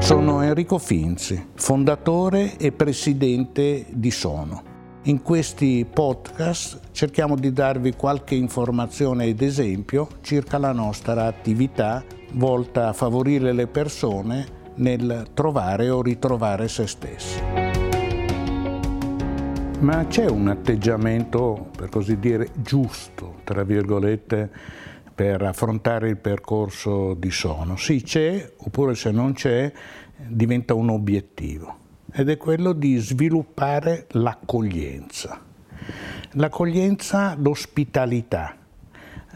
Sono Enrico Finzi, fondatore e presidente di Sono. In questi podcast cerchiamo di darvi qualche informazione ed esempio circa la nostra attività volta a favorire le persone nel trovare o ritrovare se stessi. Ma c'è un atteggiamento, per così dire, giusto, tra virgolette, per affrontare il percorso di sono. Sì, c'è, oppure se non c'è, diventa un obiettivo ed è quello di sviluppare l'accoglienza. L'accoglienza, l'ospitalità,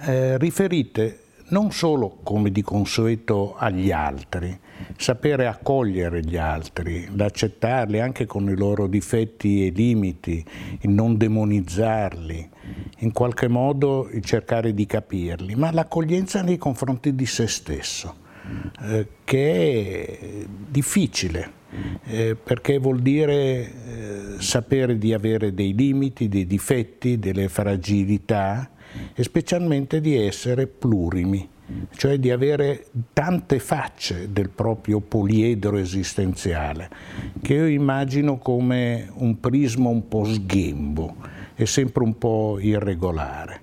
eh, riferite non solo come di consueto agli altri, sapere accogliere gli altri, l'accettarli anche con i loro difetti e limiti, non demonizzarli, in qualche modo cercare di capirli, ma l'accoglienza nei confronti di se stesso, eh, che è difficile. Eh, perché vuol dire sapere di avere dei limiti, dei difetti, delle fragilità e specialmente di essere plurimi, cioè di avere tante facce del proprio poliedro esistenziale, che io immagino come un prisma un po' sghembo e sempre un po' irregolare.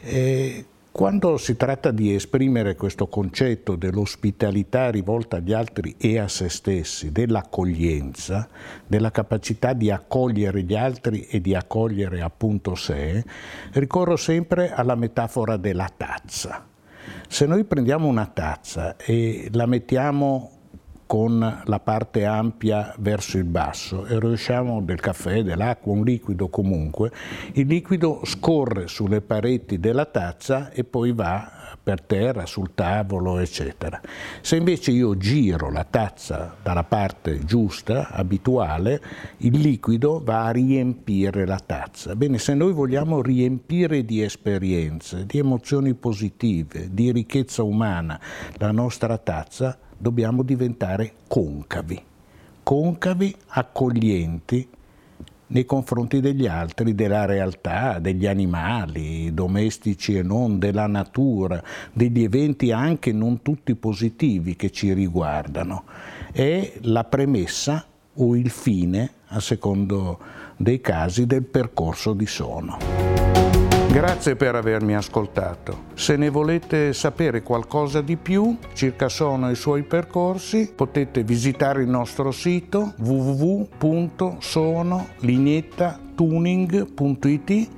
E quando si tratta di esprimere questo concetto dell'ospitalità rivolta agli altri e a se stessi, dell'accoglienza, della capacità di accogliere gli altri e di accogliere appunto sé, ricorro sempre alla metafora della tazza. Se noi prendiamo una tazza e la mettiamo con la parte ampia verso il basso e riusciamo del caffè, dell'acqua, un liquido comunque, il liquido scorre sulle pareti della tazza e poi va per terra, sul tavolo, eccetera. Se invece io giro la tazza dalla parte giusta, abituale, il liquido va a riempire la tazza. Bene, se noi vogliamo riempire di esperienze, di emozioni positive, di ricchezza umana la nostra tazza, dobbiamo diventare concavi, concavi, accoglienti nei confronti degli altri, della realtà, degli animali, domestici e non, della natura, degli eventi anche non tutti positivi che ci riguardano. È la premessa o il fine, a secondo dei casi, del percorso di sono. Grazie per avermi ascoltato. Se ne volete sapere qualcosa di più circa Sono e i suoi percorsi, potete visitare il nostro sito www.sonoliniettatuning.it